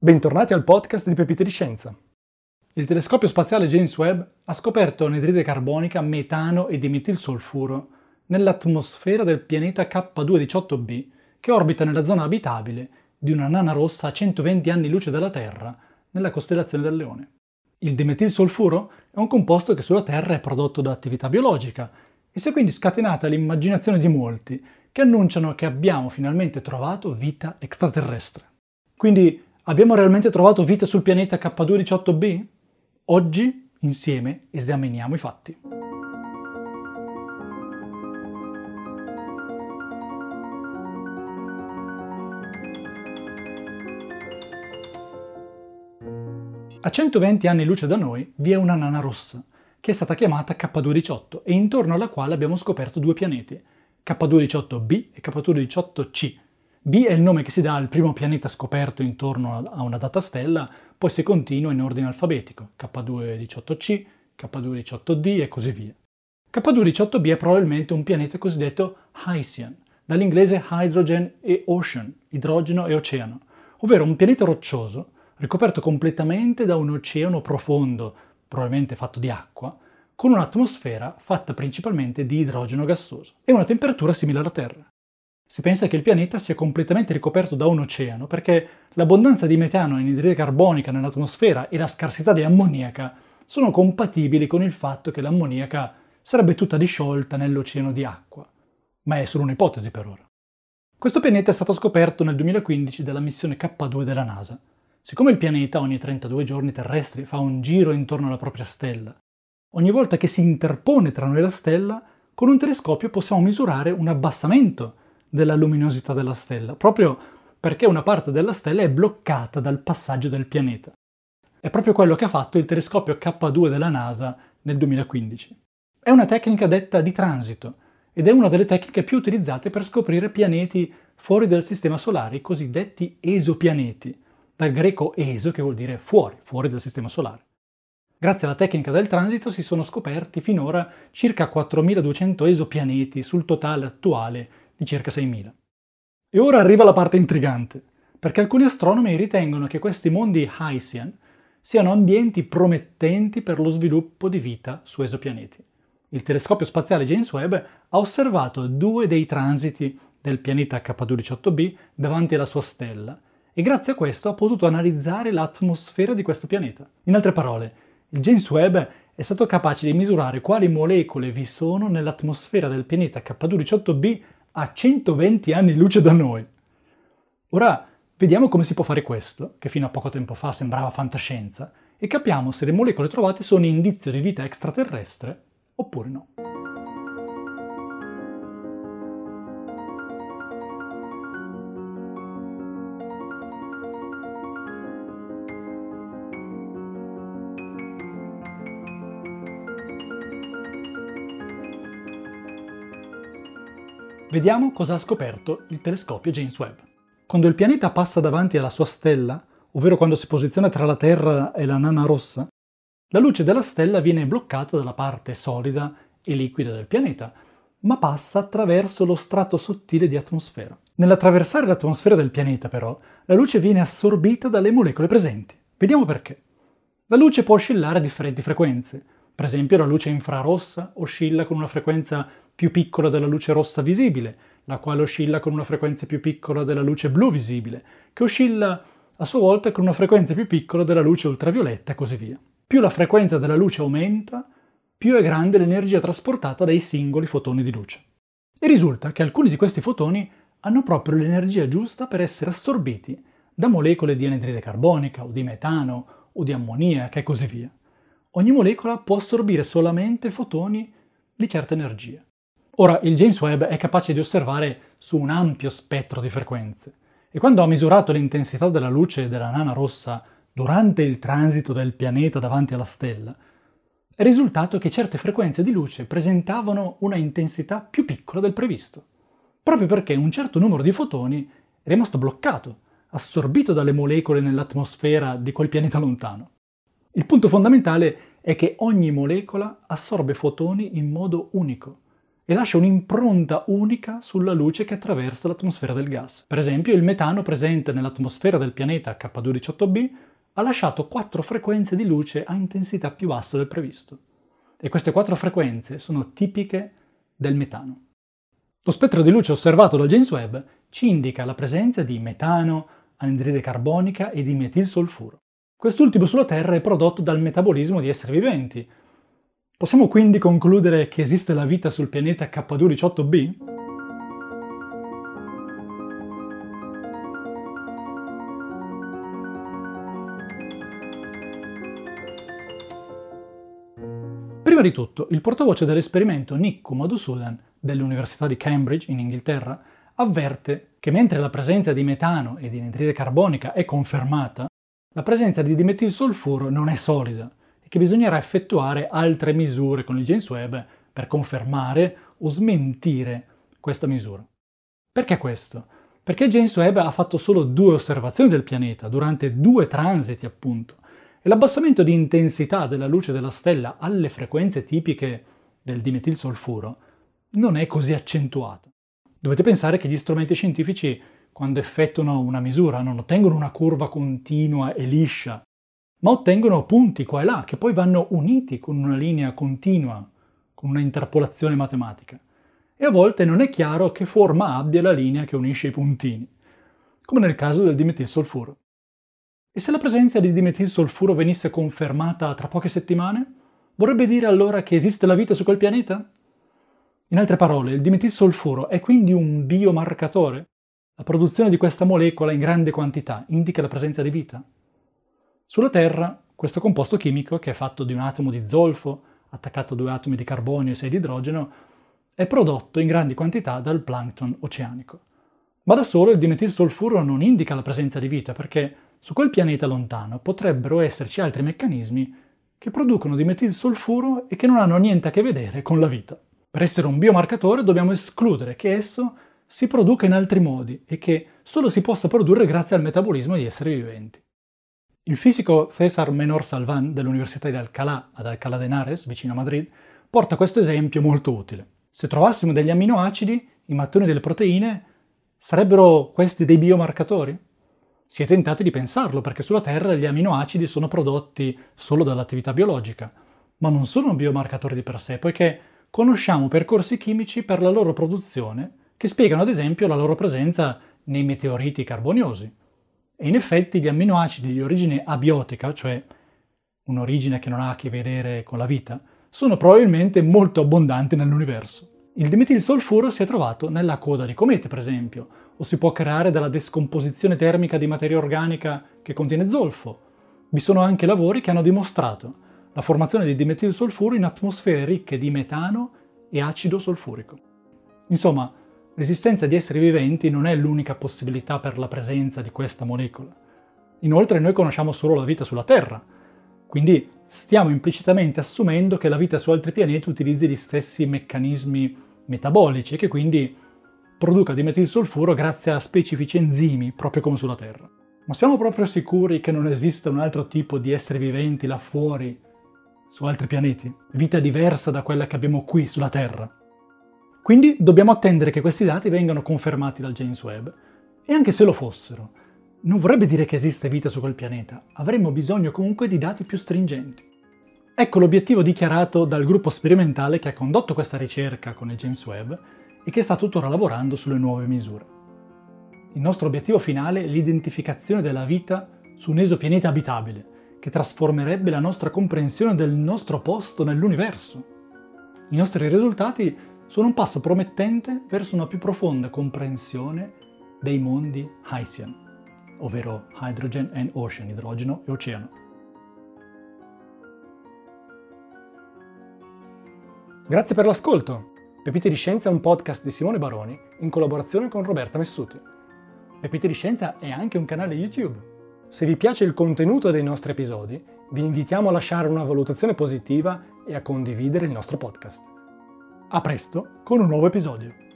Bentornati al podcast di Pepite di Scienza. Il telescopio spaziale James Webb ha scoperto anidride carbonica, metano e dimetilsolfuro nell'atmosfera del pianeta K218b che orbita nella zona abitabile di una nana rossa a 120 anni luce dalla Terra nella costellazione del Leone. Il dimetilsolfuro è un composto che sulla Terra è prodotto da attività biologica e si è quindi scatenata l'immaginazione di molti che annunciano che abbiamo finalmente trovato vita extraterrestre. Quindi Abbiamo realmente trovato vita sul pianeta K218b? Oggi, insieme, esaminiamo i fatti. A 120 anni luce da noi vi è una nana rossa, che è stata chiamata K218 e intorno alla quale abbiamo scoperto due pianeti, K218b e K218c, B è il nome che si dà al primo pianeta scoperto intorno a una data stella, poi si continua in ordine alfabetico, K218c, K218d e così via. K218b è probabilmente un pianeta cosiddetto Hycean, dall'inglese hydrogen e ocean, idrogeno e oceano, ovvero un pianeta roccioso ricoperto completamente da un oceano profondo, probabilmente fatto di acqua, con un'atmosfera fatta principalmente di idrogeno gassoso e una temperatura simile alla Terra. Si pensa che il pianeta sia completamente ricoperto da un oceano perché l'abbondanza di metano e anidride carbonica nell'atmosfera e la scarsità di ammoniaca sono compatibili con il fatto che l'ammoniaca sarebbe tutta disciolta nell'oceano di acqua. Ma è solo un'ipotesi per ora. Questo pianeta è stato scoperto nel 2015 dalla missione K2 della NASA. Siccome il pianeta ogni 32 giorni terrestri fa un giro intorno alla propria stella, ogni volta che si interpone tra noi e la stella, con un telescopio possiamo misurare un abbassamento della luminosità della stella, proprio perché una parte della stella è bloccata dal passaggio del pianeta. È proprio quello che ha fatto il telescopio K2 della NASA nel 2015. È una tecnica detta di transito ed è una delle tecniche più utilizzate per scoprire pianeti fuori del sistema solare, i cosiddetti esopianeti, dal greco eso che vuol dire fuori, fuori dal sistema solare. Grazie alla tecnica del transito si sono scoperti finora circa 4200 esopianeti sul totale attuale di circa 6.000. E ora arriva la parte intrigante, perché alcuni astronomi ritengono che questi mondi Hycean siano ambienti promettenti per lo sviluppo di vita su esopianeti. Il telescopio spaziale James Webb ha osservato due dei transiti del pianeta K218b davanti alla sua stella e grazie a questo ha potuto analizzare l'atmosfera di questo pianeta. In altre parole, il James Webb è stato capace di misurare quali molecole vi sono nell'atmosfera del pianeta K218b a 120 anni luce da noi. Ora vediamo come si può fare questo, che fino a poco tempo fa sembrava fantascienza, e capiamo se le molecole trovate sono indizio di vita extraterrestre oppure no. Vediamo cosa ha scoperto il telescopio James Webb. Quando il pianeta passa davanti alla sua stella, ovvero quando si posiziona tra la Terra e la nana rossa, la luce della stella viene bloccata dalla parte solida e liquida del pianeta, ma passa attraverso lo strato sottile di atmosfera. Nell'attraversare l'atmosfera del pianeta, però, la luce viene assorbita dalle molecole presenti. Vediamo perché. La luce può oscillare a differenti frequenze. Per esempio, la luce infrarossa oscilla con una frequenza più piccola della luce rossa visibile, la quale oscilla con una frequenza più piccola della luce blu visibile, che oscilla a sua volta con una frequenza più piccola della luce ultravioletta e così via. Più la frequenza della luce aumenta, più è grande l'energia trasportata dai singoli fotoni di luce. E risulta che alcuni di questi fotoni hanno proprio l'energia giusta per essere assorbiti da molecole di anidride carbonica o di metano o di ammoniaca e così via. Ogni molecola può assorbire solamente fotoni di certa energia. Ora, il James Webb è capace di osservare su un ampio spettro di frequenze e quando ha misurato l'intensità della luce della nana rossa durante il transito del pianeta davanti alla stella, è risultato che certe frequenze di luce presentavano una intensità più piccola del previsto, proprio perché un certo numero di fotoni è rimasto bloccato, assorbito dalle molecole nell'atmosfera di quel pianeta lontano. Il punto fondamentale è che ogni molecola assorbe fotoni in modo unico, e lascia un'impronta unica sulla luce che attraversa l'atmosfera del gas. Per esempio, il metano presente nell'atmosfera del pianeta K218b ha lasciato quattro frequenze di luce a intensità più bassa del previsto. E queste quattro frequenze sono tipiche del metano. Lo spettro di luce osservato da James Webb ci indica la presenza di metano, anidride carbonica e di metilsolfuro. Quest'ultimo sulla Terra è prodotto dal metabolismo di esseri viventi, Possiamo quindi concludere che esiste la vita sul pianeta K218b? Prima di tutto, il portavoce dell'esperimento Nick Madhusudan dell'Università di Cambridge in Inghilterra avverte che mentre la presenza di metano e di anidride carbonica è confermata, la presenza di dimetilsolfuro non è solida che bisognerà effettuare altre misure con il James Webb per confermare o smentire questa misura. Perché questo? Perché James Webb ha fatto solo due osservazioni del pianeta durante due transiti appunto e l'abbassamento di intensità della luce della stella alle frequenze tipiche del dimetilsolfuro non è così accentuato. Dovete pensare che gli strumenti scientifici quando effettuano una misura non ottengono una curva continua e liscia, ma ottengono punti qua e là che poi vanno uniti con una linea continua, con una interpolazione matematica. E a volte non è chiaro che forma abbia la linea che unisce i puntini, come nel caso del dimetilsolfuro. E se la presenza di dimetilsolfuro venisse confermata tra poche settimane? Vorrebbe dire allora che esiste la vita su quel pianeta? In altre parole, il dimetilsolfuro è quindi un biomarcatore? La produzione di questa molecola in grande quantità indica la presenza di vita? Sulla Terra, questo composto chimico, che è fatto di un atomo di zolfo attaccato a due atomi di carbonio e sei di idrogeno, è prodotto in grandi quantità dal plankton oceanico. Ma da solo il dimetilsolfuro non indica la presenza di vita perché su quel pianeta lontano potrebbero esserci altri meccanismi che producono dimetilsolfuro e che non hanno niente a che vedere con la vita. Per essere un biomarcatore dobbiamo escludere che esso si produca in altri modi e che solo si possa produrre grazie al metabolismo di esseri viventi. Il fisico César Menor Salvan dell'Università di Alcalá ad Alcalá de Henares, vicino a Madrid, porta questo esempio molto utile. Se trovassimo degli amminoacidi, i mattoni delle proteine, sarebbero questi dei biomarcatori? Si è tentati di pensarlo perché sulla Terra gli amminoacidi sono prodotti solo dall'attività biologica, ma non sono biomarcatori di per sé, poiché conosciamo percorsi chimici per la loro produzione che spiegano ad esempio la loro presenza nei meteoriti carboniosi. E in effetti gli amminoacidi di origine abiotica, cioè un'origine che non ha a che vedere con la vita, sono probabilmente molto abbondanti nell'universo. Il dimetilsolfuro si è trovato nella coda di comete, per esempio, o si può creare dalla descomposizione termica di materia organica che contiene zolfo. Vi sono anche lavori che hanno dimostrato la formazione di dimetilsolfuro in atmosfere ricche di metano e acido solfurico. Insomma, L'esistenza di esseri viventi non è l'unica possibilità per la presenza di questa molecola. Inoltre noi conosciamo solo la vita sulla Terra, quindi stiamo implicitamente assumendo che la vita su altri pianeti utilizzi gli stessi meccanismi metabolici e che quindi produca dimetilsolfuro grazie a specifici enzimi, proprio come sulla Terra. Ma siamo proprio sicuri che non esista un altro tipo di esseri viventi là fuori, su altri pianeti? Vita diversa da quella che abbiamo qui sulla Terra? Quindi dobbiamo attendere che questi dati vengano confermati dal James Webb. E anche se lo fossero, non vorrebbe dire che esiste vita su quel pianeta, avremmo bisogno comunque di dati più stringenti. Ecco l'obiettivo dichiarato dal gruppo sperimentale che ha condotto questa ricerca con il James Webb e che sta tuttora lavorando sulle nuove misure. Il nostro obiettivo finale è l'identificazione della vita su un esopianeta abitabile, che trasformerebbe la nostra comprensione del nostro posto nell'universo. I nostri risultati sono un passo promettente verso una più profonda comprensione dei mondi Haitian, ovvero Hydrogen and Ocean, idrogeno e oceano. Grazie per l'ascolto! Pepite di Scienza è un podcast di Simone Baroni in collaborazione con Roberta Messuti. Pepite di Scienza è anche un canale YouTube. Se vi piace il contenuto dei nostri episodi, vi invitiamo a lasciare una valutazione positiva e a condividere il nostro podcast. A presto con un nuovo episodio.